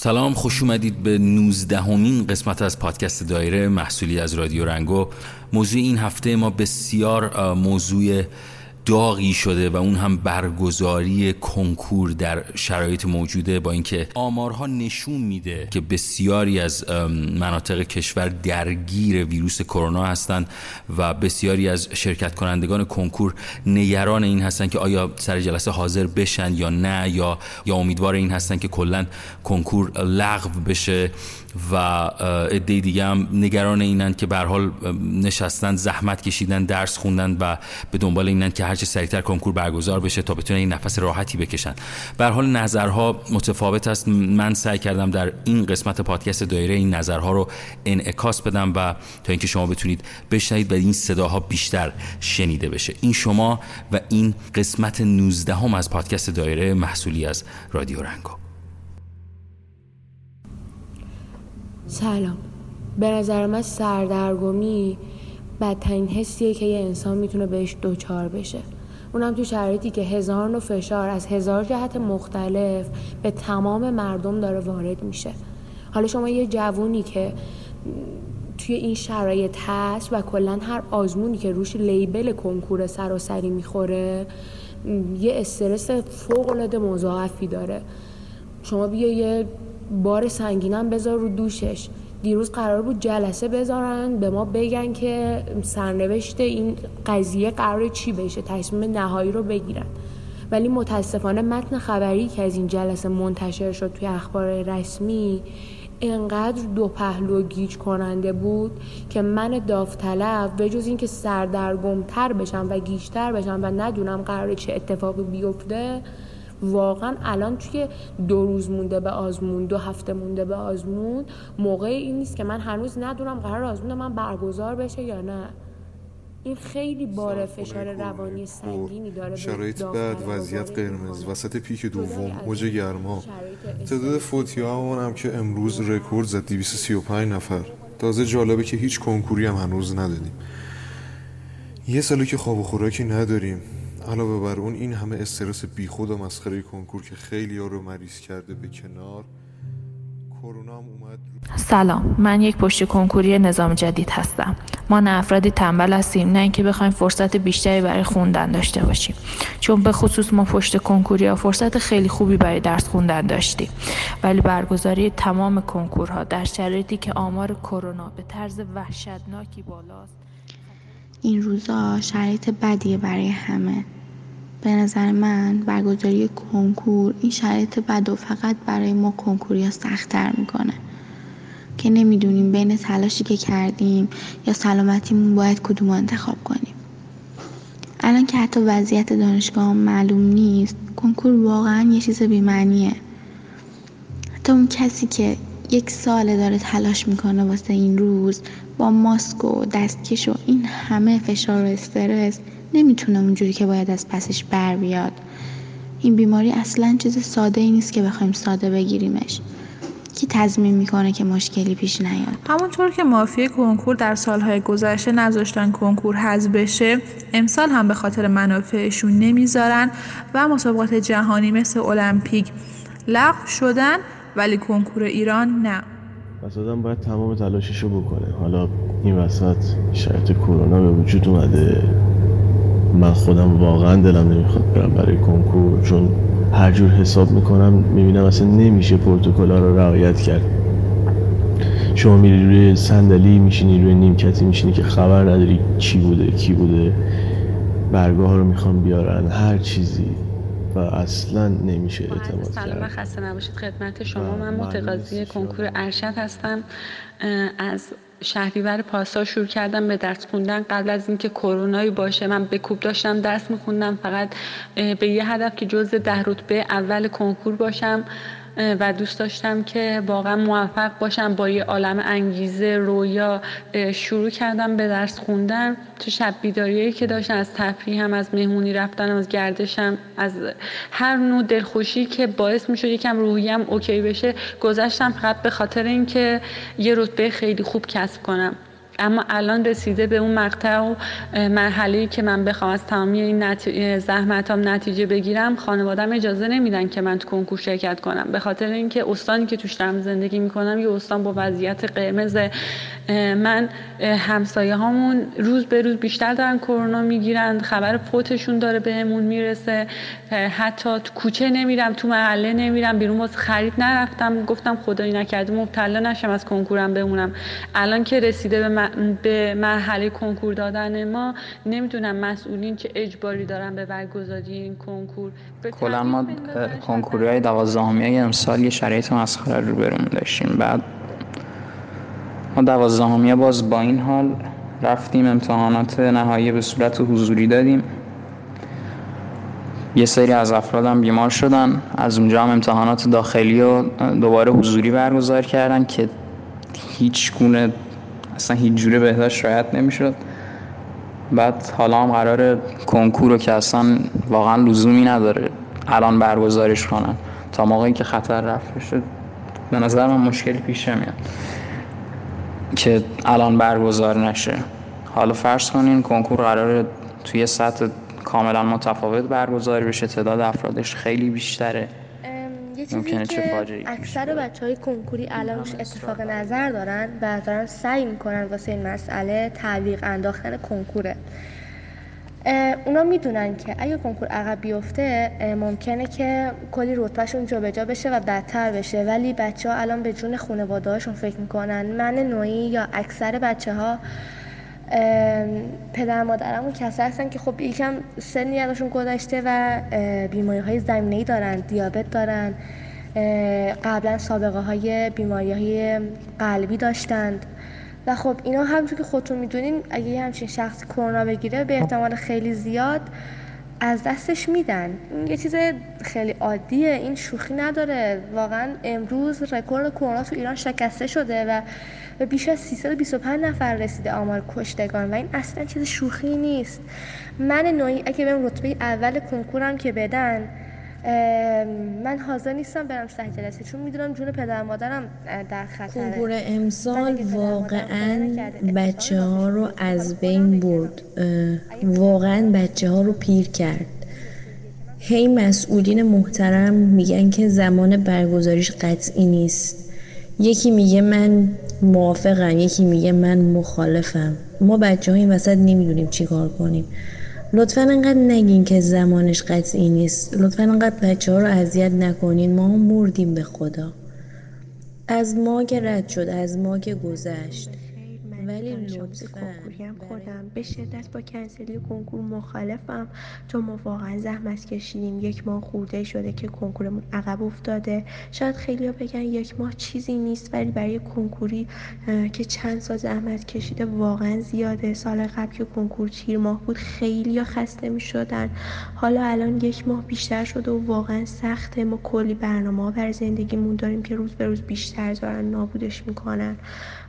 سلام خوش اومدید به 19 همین قسمت از پادکست دایره محصولی از رادیو رنگو. موضوع این هفته ما بسیار موضوع داغی شده و اون هم برگزاری کنکور در شرایط موجوده با اینکه آمارها نشون میده که بسیاری از مناطق کشور درگیر ویروس کرونا هستند و بسیاری از شرکت کنندگان کنکور نگران این هستن که آیا سر جلسه حاضر بشن یا نه یا یا امیدوار این هستن که کلا کنکور لغو بشه و عده دیگه هم نگران اینند که به حال نشستن زحمت کشیدن درس خوندن و به دنبال اینند که هرچه سریعتر کنکور برگزار بشه تا بتونن این نفس راحتی بکشن. به حال نظرها متفاوت است. من سعی کردم در این قسمت پادکست دایره این نظرها رو انعکاس بدم و تا اینکه شما بتونید بشنوید و این صداها بیشتر شنیده بشه. این شما و این قسمت 19 هم از پادکست دایره محصولی از رادیو رنگو سلام. به نظر من سردرگمی بدترین حسیه که یه انسان می‌تونه بهش دوچار بشه. اونم تو شرایطی که هزار و فشار از هزار جهت مختلف به تمام مردم داره وارد میشه. حالا شما یه جوونی که توی این شرایط هست و کلا هر آزمونی که روش لیبل کنکور سراسری می‌خوره یه استرس فوق العاده مضاعفی داره. شما بیا یه بار سنگینم بذار رو دوشش. دیروز قرار بود جلسه بذارن به ما بگن که سرنوشت این قضیه قرار چی بشه تصمیم نهایی رو بگیرن. ولی متاسفانه متن خبری که از این جلسه منتشر شد توی اخبار رسمی انقدر دو پهلو گیج کننده بود که من داوطلب به جز اینکه سردرگمتر بشم و گیجتر بشم و ندونم قرار چه اتفاقی بیفته واقعا الان توی دو روز مونده به آزمون دو هفته مونده به آزمون موقع این نیست که من هنوز ندونم قرار آزمون من برگزار بشه یا نه. این خیلی بار فشار روانی سنگینی داره شرایط بعد وضعیت قرمز وسط پیک دوم موج گرما. تعداد فوتی هم که امروز رکورد زد 235 نفر. تازه جالبه که هیچ کنکوری هم هنوز ندادیم. یه سالی که خواب و خوراکی نداریم. علاوه بر اون این همه استرس بیخود و مسخره کنکور که خیلی ها رو مریض کرده به کنار. کرونا هم اومد. سلام من یک پشت کنکوری نظام جدید هستم. ما نه افرادی تنبل هستیم نه اینکه بخوایم فرصت بیشتری برای خوندن داشته باشیم. چون به خصوص ما پشت کنکوری ها فرصت خیلی خوبی برای درس خوندن داشتیم. ولی برگزاری تمام کنکورها در شرایطی که آمار کرونا به طرز وحشتناکی بالاست. این روزا شرایط بدیه برای همه. به نظر من برگزاری کنکور این شرایط بد و فقط برای ما کنکوری ها سختتر می‌کنه. که نمی‌دونیم بین تلاشی که کردیم یا سلامتیمون باید کدوم انتخاب کنیم. الان که حتی وضعیت دانشگاه معلوم نیست کنکور واقعا یه چیز بیمعنیه. حتی اون کسی که یک ساله داره تلاش می‌کنه واسه این روز با ماسک و دستکش و این همه فشار و استرس نمی‌تونه اونجوری که باید از پسش بر بیاد. این بیماری اصلا چیز ساده ای نیست که بخوایم ساده بگیریمش. کی تضمین می‌کنه که مشکلی پیش نیاد؟ همونطور که مافی کنکور در سالهای گذشته نذاشتن کنکور حذف بشه امسال هم به خاطر منافعشون نمی‌ذارن و مسابقات جهانی مثل المپیک لغو شدن ولی کنکور ایران نه. پس آدم باید تمام تلاششو بکنه. حالا این وسط شرط کرونا به وجود اومده. من خودم واقعا دلم نمی‌خواد برم برای کنکور چون هر جور حساب می‌کنم می‌بینم اصلا نمیشه پروتکل رو رعایت کرد. شما میری روی صندلی میشینی روی نیمکتی میشینی که خبر نداری چی بوده کی بوده. برگاه رو می‌خوام بیارن هر چیزی. و اصلا نمیشه اعتماد سلام خسته نباشید. خدمت شما من متقاضی کنکور ارشد هستم. از شهریور پاسا شروع کردم به درس خوندن. قبل از اینکه کرونایی باشه من به کوب داشتم درس میخوندم. فقط به یه هدف که جز ده رتبه اول کنکور باشم. و دوست داشتم که واقعا موفق باشم. با یه عالم انگیزه رویا شروع کردم به درس خوندن. تو شب بیداریایی که داشتم از تفریح هم از مهمونی رفتن از گردشم از هر نوع دلخوشی که باعث می‌شد یکم روحیم اوکی بشه گذشتم فقط به خاطر اینکه یه رتبه خیلی خوب کسب کنم. اما الان رسیده به اون مقطع و مرحله که من بخوام از تمامی این نتی... زحمتام نتیجه بگیرم خانوادم اجازه نمیدن که من تو کنکور شرکت کنم. به خاطر اینکه استانی که توش دارم زندگی می‌کنم یه استان با وضعیت قرمز من همسایه هامون روز به روز بیشتر دارن کرونا می‌گیرن خبر فوتشون داره بهمون می‌رسه حتی تو کوچه نمیرم تو محله نمیرم بیرون واسه خرید نرفتم گفتم خدایی نکرده مبتلا نشم از کنکورم بمونم. الان که رسیده به, به مرحله کنکور دادن ما نمی‌دونم مسئولین چه اجباری دارن به برگزاری این کنکور. کلا ما کنکوری های دوازدهمی امسال یه شرایط مسخره رو برمون داشتیم. بعد ما دوازدهمی باز با این حال رفتیم امتحانات نهایی به صورت حضوری دادیم. یه سری از افرادم بیمار شدن. از اونجا هم امتحانات داخلی و دوباره حضوری برگزار کردن که هیچ گونه اصلا هیچ جوره بهداشت رعایت نمی‌شد. بعد حالا هم قرار کنکور رو که اصلا واقعا لزومی نداره الان برگزارش کنن. تا موقعی که خطر رفت شد به نظر من مشکلی پیش میاد که الان برگزار نشه. حالا فرض کنین کنکور قرار توی سطح کاملا متفاوت برگزار بشه تعداد افرادش خیلی بیشتره. یه چیزی که اکثر بچه های کنکوری الانش اتفاق نظر دارن و دارن سعی می‌کنن واسه این مسئله تعلیق انداختن کنکوره. اونا می‌دونن که اگه کنکور عقب بیفته ممکنه که کلی رتبهشون جابجا بشه و بدتر بشه. ولی بچه ها الان به جون خانواده هاشون فکر می‌کنن من نوعی یا اکثر بچه ها پدر مادرمون کسایی هستن که خب یکم سنی ازشون گذشته و بیماری های زمینه ای دارن دیابت دارن. قبلا سابقه های بیماری های قلبی داشتند. و خب اینا همونطور که خودتون می‌دونین اگه یه همچین شخص کرونا بگیره به احتمال خیلی زیاد از دستش میدن. این یه چیز خیلی عادیه این شوخی نداره. واقعا امروز رکورد کرونا تو ایران شکسته شده و به بیش از 325 نفر رسیده آمار کشتگان و این اصلا چیز شوخی نیست. من نوعی اگه بهم رتبه اول کنکورم که بدن من حاضر نیستم برم سه جلسه چون می‌دونم جون پدر مادرم در خطره. کنکور امسال واقعا بچه ها رو از بین برد. واقعا بچه ها رو پیر کرد. هی مسئولین محترم میگن که زمان برگزاریش قطعی نیست. یکی میگه من موافقم یکی میگه من مخالفم. ما بچه ها این وسط نمی‌دونیم چی کار کنیم. لطفا انقدر نگین که زمانش قطعی نیست. لطفا انقدر بچه ها رو اذیت نکنین. ما هم مردیم به خدا. از ما که رد شد از ما که گذشت. ولی لطفا هم خودم. به شدت با کنسلی کنکور مخالفم. چون ما واقعا زحمت کشیدیم. یک ماه خورده شده که کنکورمون عقب افتاده. شاید خیلی بگن یک ماه چیزی نیست ولی برای کنکوری که چند سال زحمت کشیده واقعا زیاده. سال قبل که کنکور تیر ماه بود خیلی خسته می شدن حالا الان یک ماه بیشتر شده و واقعا سخته. ما کلی برنامه بر زندگیمون داریم که روز به روز بیشتر دارن نابودش می‌کنن.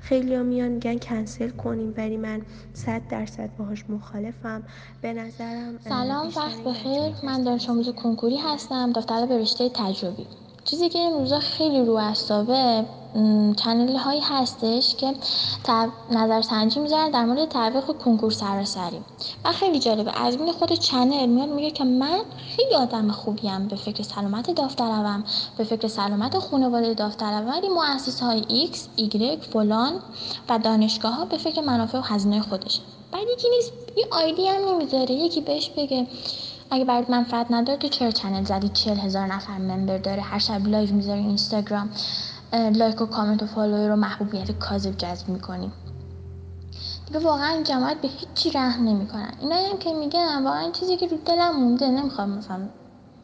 خیلی ها میان میگن کنسل کنیم ولی من صد درصد باهاش مخالفم. به نظرم سلام وقت بخیر. من دانش آموز کنکوری هستم. دفتر به رشته تجربی. چیزی که این روزا خیلی رو اعصابه چنل هایی هستش که نظر سنجی می‌ذارن در مورد تعویق کنکور سراسری. و خیلی جالبه از بین خود چنل میاد میگه که من خیلی آدم خوبیم به فکر سلامت داوطلبم به فکر سلامت خانواده داوطلبم ولی مؤسس های X, Y, فلان و دانشگاه ها به فکر منافع و هزینه خودشه. بعد یکی نیست یه آیدی هم نمی‌ذاره یکی بهش بگه اگه برات منفعت نداره تو چرا channel زدی؟ چل هزار نفر member داره هر شب live می‌ذاری اینستاگرام like و کامنت و follower و محبوبیت کاذب جذب می‌کنیم دیگه واقعا جماعت به هیچی رحم نمی‌کنن. اینا هم که میگن واقعا چیزی که رو دلم مونده نمی‌خوام مثلا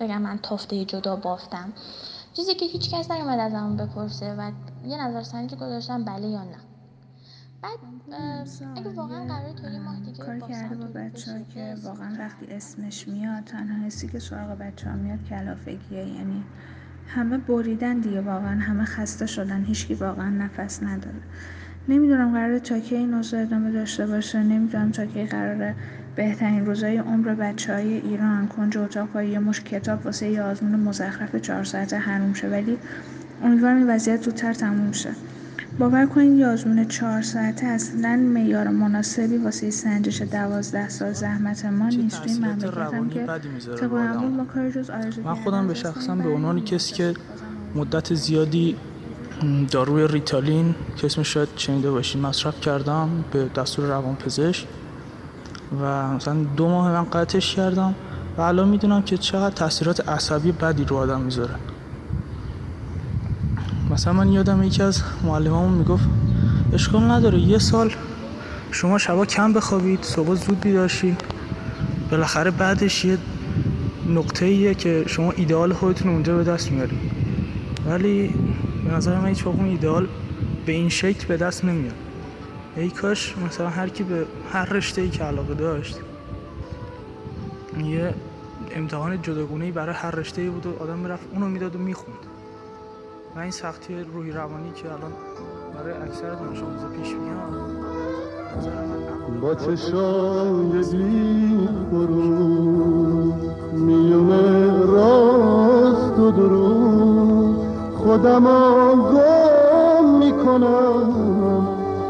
بگم من تافته جدا بافتم. چیزی که هیچ کس نیومد ازم بپرسه و یه نظر سنجی گذاشتم بله یا نه. بعد اگه واقعا قرار توی ماه دیگه کار کرده با بچه ها که واقعا وقتی اسمش میاد تنها حسی که سراغ بچه ها میاد کلافگیه. یعنی همه بریدن دیگه واقعا همه خسته شدن هیچکی واقعا نفس نداره. نمی‌دونم قراره تا کی این اوضاع ادامه داشته باشه. نمی‌دونم تا کی قراره بهترین روزای عمر بچه های ایران کنج اتاق یه مش کتاب واسه یه آزمون مزخرف چهار ساعته حروم شه. ولی امیدوارم این وضعیت زودتر تموم شه. باور کنید یه آزمون چهار ساعته اصلا میار مناسبی واسه سنجش دوازده سال زحمت ما نیست. توی مملکتم که طبق ما جز من خودم به شخصم به عنوان کسی که مدت زیادی داروی ریتالین که اسمش شاید شنیده باشین مصرف کردم به دستور روان پزشک و مثلا دو ماه من قطعش کردم و الان می‌دونم که چقدر تاثیرات عصبی بدی رو آدم می‌ذاره. مثلا من یادم یکی از معلمامون می‌گفت اشکال نداره یه سال شما شبا کم بخوابید صبح زود بیداشی بالاخره بعدش یه نقطه ایه که شما ایدئال خودتون اونجا به دست میارید. ولی به نظر من هیچ اون ایدئال به این شکل به دست نمیاد. ای کاش مثلا هر کی به هر رشته ای که علاقه داشت یه امتحان جداگونه برای هر رشته ای بود و آدم می‌رفت اونو می‌داد و می‌خوند. و این سختی روحی روانی که الان برای اکثر دانش آموزا پیش میاد با چشای بی میونه راست و درو خودم گم می‌کنم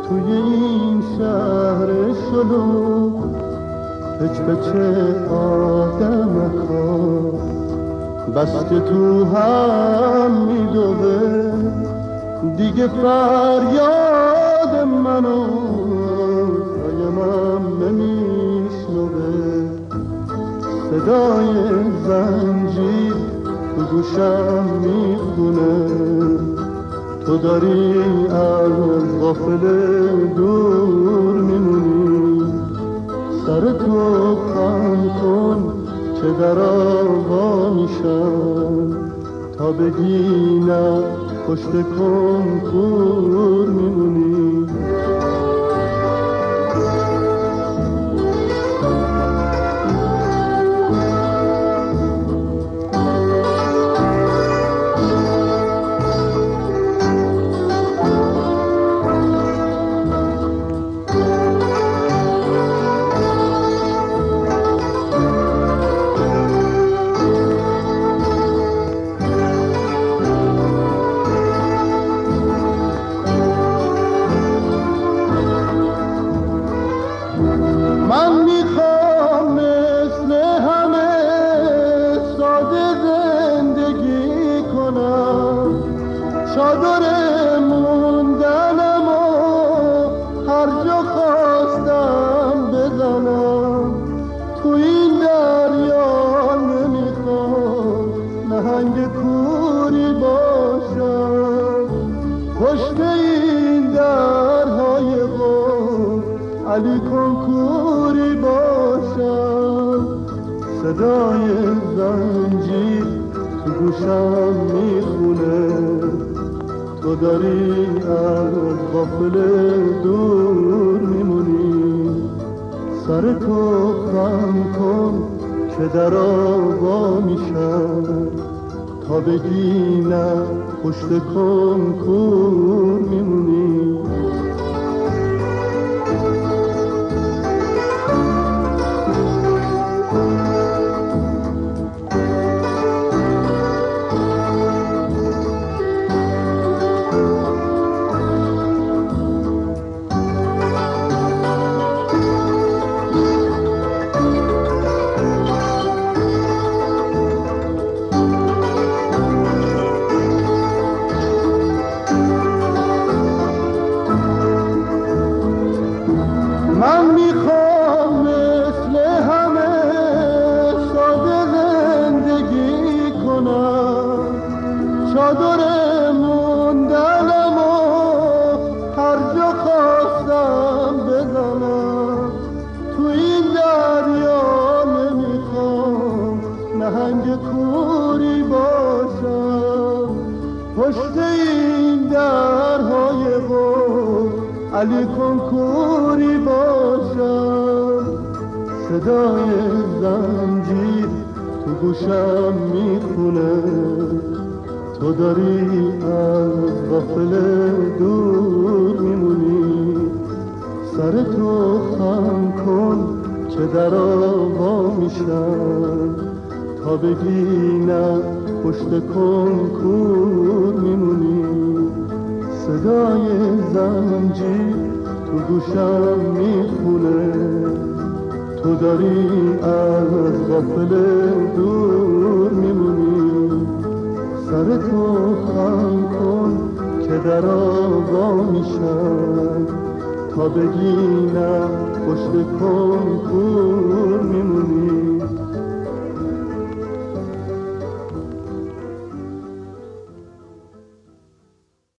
توی این شهر شلو پچ پچ آدم بس که تو هم میدوه. دیگه فریاد منو من نمیشنوه. صدای زنجیر تو گوشم می‌خونه. تو داری از غافل دور میمونی. سر تو خم کن. که در میشن تا بگی نه پشت کنکور میمونی. صدای زنجی تو گوشم می‌خونه. تو داری از قافل دور میمونی. سر تو خم کن که در آبا میشم. تا بگی نه پشت کن کور میمونی. من می‌خوام مثل همه ساده زندگی کنم. چادر ولی کنکوری باشم. صدای زنجیر تو گوشم می‌خونه. تو داری از غافل دور میمونی. سر تو خم کن که در آبا میشم. تا بگی نه پشت کنکور میمونی. صدای زنجی تو گوشم می‌خونه. تو داری از غفل دور میمونی. سر تو خم کن که در آبا میشم تا بگی نه پشت کن کور میمونی.